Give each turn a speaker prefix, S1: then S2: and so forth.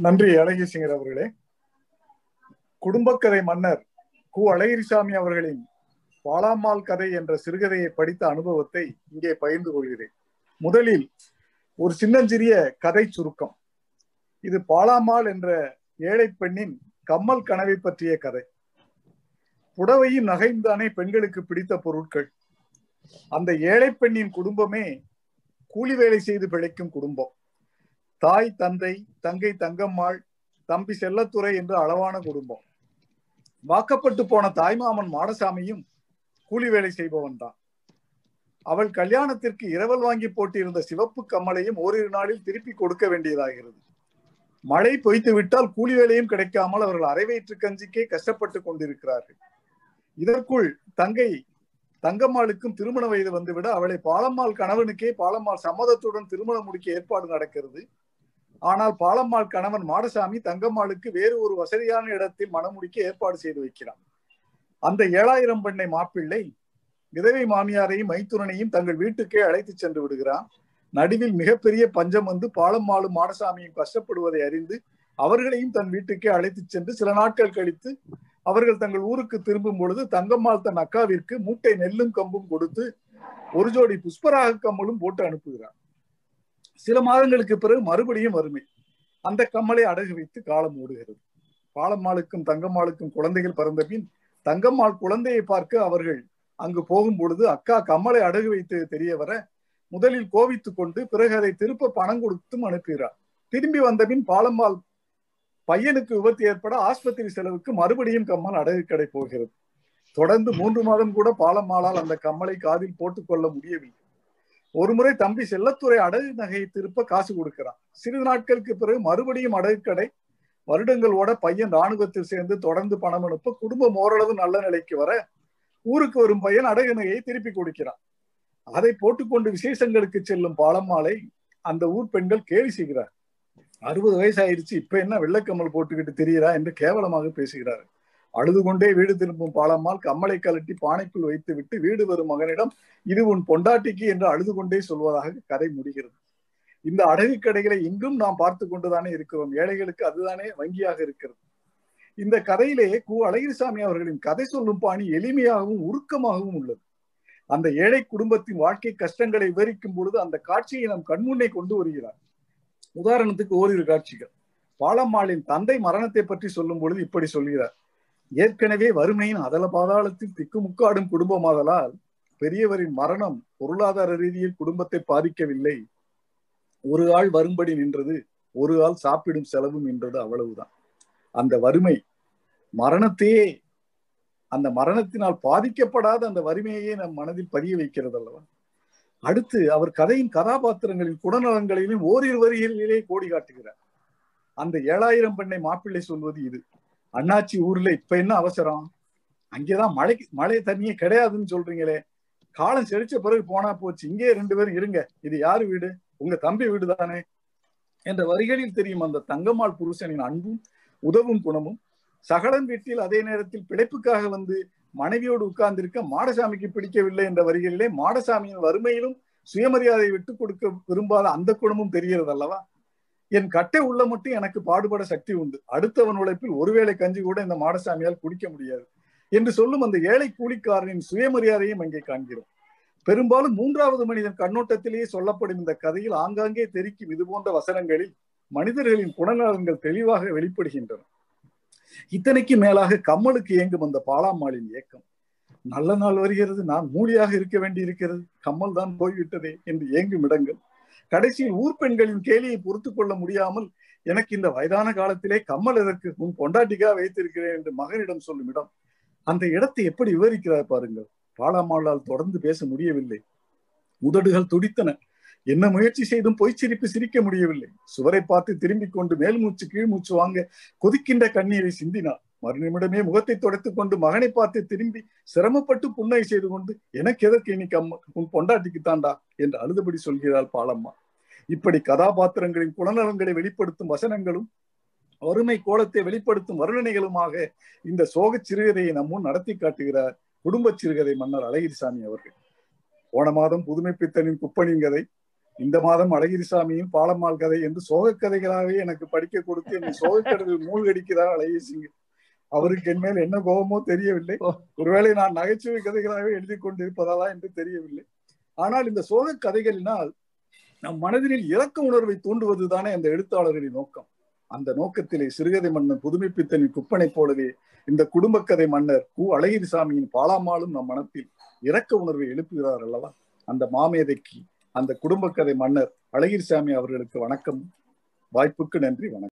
S1: நன்றி அழகிசிங்கர் அவர்களே. குடும்பக்கதை மன்னர் கு. அழகிரிசாமி அவர்களின் பாலாம்மாள் கதை என்ற சிறுகதையை படித்த அனுபவத்தை இங்கே பகிர்ந்து கொள்கிறேன். முதலில் ஒரு சின்னஞ்சிறிய கதை சுருக்கம். இது பாலாமால் என்ற ஏழை பெண்ணின் கம்மல் கனவை பற்றிய கதை. புடவையும் நகையும் தானே பெண்களுக்கு பிடித்த பொருட்கள். அந்த ஏழை பெண்ணின் குடும்பமே கூலி வேலை செய்து பிழைக்கும் குடும்பம். தாய் தந்தை தங்கை தங்கம்மாள் தம்பி செல்லத்துறை என்று அளவான குடும்பம். வாக்கப்பட்டு போன தாய்மாமன் மாடசாமியும் கூலி வேலை செய்பவன் தான். அவள் கல்யாணத்திற்கு இரவல் வாங்கி போட்டிருந்த சிவப்பு கம்மலையும் ஓரிரு நாளில் திருப்பி கொடுக்க வேண்டியதாகிறது. மழை பொய்த்து விட்டால் கூலி வேலையும் கிடைக்காமல் அவர்கள் அரைவயிற்று கஞ்சிக்கே கஷ்டப்பட்டு கொண்டிருக்கிறார்கள். இதற்குள் தங்கை தங்கம்மாளுக்கும் திருமண வயது வந்துவிட அவளை பாலம்மாள் கணவனுக்கே பாலம்மாள் சம்மதத்துடன் திருமணம் முடிக்க ஏற்பாடு நடக்கிறது. ஆனால் பாலம்மாள் கணவன் மாடசாமி தங்கம்மாளுக்கு வேறு ஒரு வசதியான இடத்தில் மணமுடிக்க ஏற்பாடு செய்து வைக்கிறான் அந்த ஏழாயிரம் பெண்ணை மாப்பிள்ளை விதவை மாமியாரையும் மைத்துரனையும் தங்கள் வீட்டுக்கே அழைத்து சென்று விடுகிறான் நடுவில் மிகப்பெரிய பஞ்சம் வந்து பாலம்மாளும் மாடசாமியும் கஷ்டப்படுவதை அறிந்து அவர்களையும் தன் வீட்டுக்கே அழைத்து சென்று சில நாட்கள் கழித்து அவர்கள் தங்கள் ஊருக்கு திரும்பும் பொழுது தங்கம்மாள் தன் அக்காவிற்கு மூட்டை நெல்லும் கம்பும் கொடுத்து ஒரு ஜோடி புஷ்பராக கம்மலும் போட்டு அனுப்புகிறார். சில மாதங்களுக்கு பிறகு மறுபடியும் வறுமை. அந்த கம்மலை அடகு வைத்து காலம் ஓடுகிறது. பாலம்மாளுக்கும் தங்கம்மாளுக்கும் குழந்தைகள் பிறந்த பின் தங்கம்மாள் குழந்தையை பார்க்க அவர்கள் அங்கு போகும் பொழுது அக்கா கம்மலை அடகு வைத்து தெரிய வர முதலில் கோவித்துக் கொண்டு பிறகு அதை திருப்ப பணம் கொடுத்தும் அனுப்புகிறார் திரும்பி வந்தபின் பாலம்மாள் பையனுக்கு விபத்து ஏற்பட ஆஸ்பத்திரி செலவுக்கு மறுபடியும் கம்மல் அடகு கடை போகிறது. தொடர்ந்து மூன்று மாதம் கூட பாலம்மாளால் அந்த கம்மலை காதில் போட்டுக்கொள்ள முடியவில்லை. ஒருமுறை தம்பி செல்லத்துறை அடகு நகையை திருப்ப காசு கொடுக்கிறான். சிறிது நாட்களுக்கு பிறகு மறுபடியும் அடகு கடை வருடங்களோட பையன் ராணுவத்தில் சேர்ந்து தொடர்ந்து பணம் அனுப்ப குடும்பம் ஓரளவு நல்ல நிலைக்கு வர ஊருக்கு வரும் பையன் அடகு நகையை திருப்பி கொடுக்கிறான். அதை போட்டுக்கொண்டு விசேஷங்களுக்கு செல்லும் பாலம்மாளை அந்த ஊர் பெண்கள் கேலி செய்கிறார். அறுபது வயசு ஆயிடுச்சு இப்ப என்ன வெள்ளக்கம்மல் போட்டுக்கிட்டு தெரியுறா என்று கேவலமாக பேசுகிறார்கள். அழுது கொண்டே வீடு திரும்பும் பாலம்மாள் கம்மலை கலட்டி பானைக்குள் வைத்து விட்டு வீடு வரும் மகனிடம் இது உன் பொண்டாட்டிக்கு என்று அழுது கொண்டே சொல்வதாக கதை முடிகிறது. இந்த அடகு கடைகளை இங்கும் நாம் பார்த்து கொண்டுதானே இருக்கிறோம். ஏழைகளுக்கு அதுதானே வங்கியாக இருக்கிறது. இந்த கதையிலே கு. அழகிரிசாமி அவர்களின் கதை சொல்லும் பாணி எளிமையாகவும் உருக்கமாகவும் உள்ளது. அந்த ஏழை குடும்பத்தின் வாழ்க்கை கஷ்டங்களை விவரிக்கும் பொழுது அந்த காட்சியை நம் கண்முன்னே கொண்டு வருகிறார். உதாரணத்துக்கு ஓரிரு காட்சிகள். பாலம்மாளின் தந்தை மரணத்தை பற்றி சொல்லும் பொழுது இப்படி சொல்கிறார். ஏற்கனவே வறுமையின் அதல பாதாளத்தில் திக்குமுக்காடும் குடும்பமாதலால் பெரியவரின் மரணம் பொருளாதார ரீதியில் குடும்பத்தை பாதிக்கவில்லை. ஒரு ஆள் வரும்படி நின்றது ஒரு ஆள் சாப்பிடும் செலவும் நின்றது அவ்வளவுதான். அந்த வறுமை மரணத்தையே அந்த மரணத்தினால் பாதிக்கப்படாத அந்த வறுமையையே நம் மனதில் பதிய வைக்கிறது அல்லவா? அடுத்து அவர் கதையின் கதாபாத்திரங்களின் குடநலங்களிலும் ஓரிரு வரிகளிலே கோடி காட்டுகிறார். அந்த ஏழாயிரம் பெண்ணை மாப்பிள்ளை சொல்வது இது. அண்ணாச்சி ஊர்ல இப்ப என்ன அவசரம்? அங்கேதான் மழைக்கு மழை தண்ணியே கிடையாதுன்னு சொல்றீங்களே. காலம் செழிச்ச பிறகு போனா போச்சு. இங்கே ரெண்டு பேரும் இருங்க. இது யாரு வீடு? உங்க தம்பி வீடு தானே என்ற வரிகளில் தெரியும் அந்த தங்கம்மாள் புருஷனின் அன்பும் உதவும் குணமும். சகலன் வீட்டில் அதே நேரத்தில் பிழைப்புக்காக வந்து மனைவியோடு உட்கார்ந்திருக்க மாடசாமிக்கு பிடிக்கவில்லை என்ற வரிகளிலே மாடசாமியின் வறுமையிலும் சுயமரியாதையை விட்டு கொடுக்க விரும்பாத அந்த குணமும் தெரிகிறது அல்லவா என் கட்டை உள்ள மட்டும் எனக்கு பாடுபட சக்தி உண்டு. அடுத்தவன் உழைப்பில் ஒருவேளை கஞ்சி கூட இந்த மாடசாமியால் குடிக்க முடியாது என்று சொல்லும் அந்த ஏழை கூலிக்காரனின் சுயமரியாதையும் அங்கே காண்கிறோம். பெரும்பாலும் மூன்றாவது மனிதன் கண்ணோட்டத்திலேயே சொல்லப்படும் இந்த கதையில் ஆங்காங்கே தெரிக்கும் இது போன்ற வசனங்களில் மனிதர்களின் குணநலன்கள் தெளிவாக வெளிப்படுகின்றன. இத்தனைக்கு மேலாக கம்மலுக்கு இயங்கும் அந்த பாலாம்மாளின் இயக்கம். நல்ல நாள் வருகிறது நான் மூலியாக இருக்க வேண்டி இருக்கிறது கம்மல் தான் போய்விட்டதே என்று இயங்கும் இடங்கள் கடைசியில் ஊர் பெண்களின் கேலியை பொறுத்து கொள்ள முடியாமல் எனக்கு இந்த வயதான காலத்திலே கம்மல் எதற்கு? உன் பொண்டாட்டிக்கா வைத்திருக்கிறேன் என்று மகனிடம் சொல்லும் இடம். அந்த இடத்தை எப்படி விவரிக்கிறார் பாருங்கள். பாலாமாளால் தொடர்ந்து பேச முடியவில்லை. உதடுகள் துடித்தன. என்ன முயற்சி செய்தும் பொய்ச்சிரிப்பு சிரிக்க முடியவில்லை. சுவரை பார்த்து திரும்பிக் கொண்டு மேல் மூச்சு கீழ் மூச்சு வாங்க கொதிக்கின்ற கண்ணீரை சிந்தினார் மறுநிமிடமே முகத்தை துடைத்துக் கொண்டு மகனை பார்த்து திரும்பி சிரமப்பட்டு புன்னகை செய்து கொண்டு எனக்கு எதற்கு இன்னைக்கு அம்மா உன் பொண்டாட்டிக்கு தாண்டா என்று அழுதுபடி சொல்கிறாள் பாலம்மா. இப்படி கதாபாத்திரங்களின் குணநலங்களை வெளிப்படுத்தும் வசனங்களும் வறுமை கோலத்தை வெளிப்படுத்தும் வர்ணனைகளுமாக இந்த சோகச் சிறுகதையை நம்முன் நடத்தி காட்டுகிறார் குடும்ப சிறுகதை மன்னர் அழகிரிசாமி அவர்கள். போன மாதம் புதுமை பித்தனின் குப்பனின் கதை இந்த மாதம் அழகிரிசாமியும் பாலம்மாள் கதை என்று சோகக் கதைகளாகவே எனக்கு படிக்க கொடுத்து என்னை சோகக்கடலில் மூழ்கடிக்கிறார் அழகிரி சிங் அவருக்கு என் மேல் என்ன கோபமோ தெரியவில்லை. ஒருவேளை நான் நகைச்சுவை கதைகளாகவே எழுதி கொண்டிருப்பதாலா என்று தெரியவில்லை. ஆனால் இந்த சோக கதைகளினால் நம் மனதில் இறக்க உணர்வை தூண்டுவது தானே அந்த எழுத்தாளர்களின் நோக்கம். அந்த நோக்கத்திலே சிறுகதை மன்னன் புதுமைப்பித்தனின் குப்பனை போலவே இந்த குடும்ப கதை மன்னர் கு. அழகிரிசாமியின் பாலாமாலும் நம் மனத்தில் இரக்க உணர்வை எழுப்புகிறார் அல்லவா? அந்த மாமேதைக்கு அந்த குடும்ப கதை மன்னர் அழகிரிசாமி அவர்களுக்கு வணக்கம். வாய்ப்புக்கு நன்றி வணக்கம்.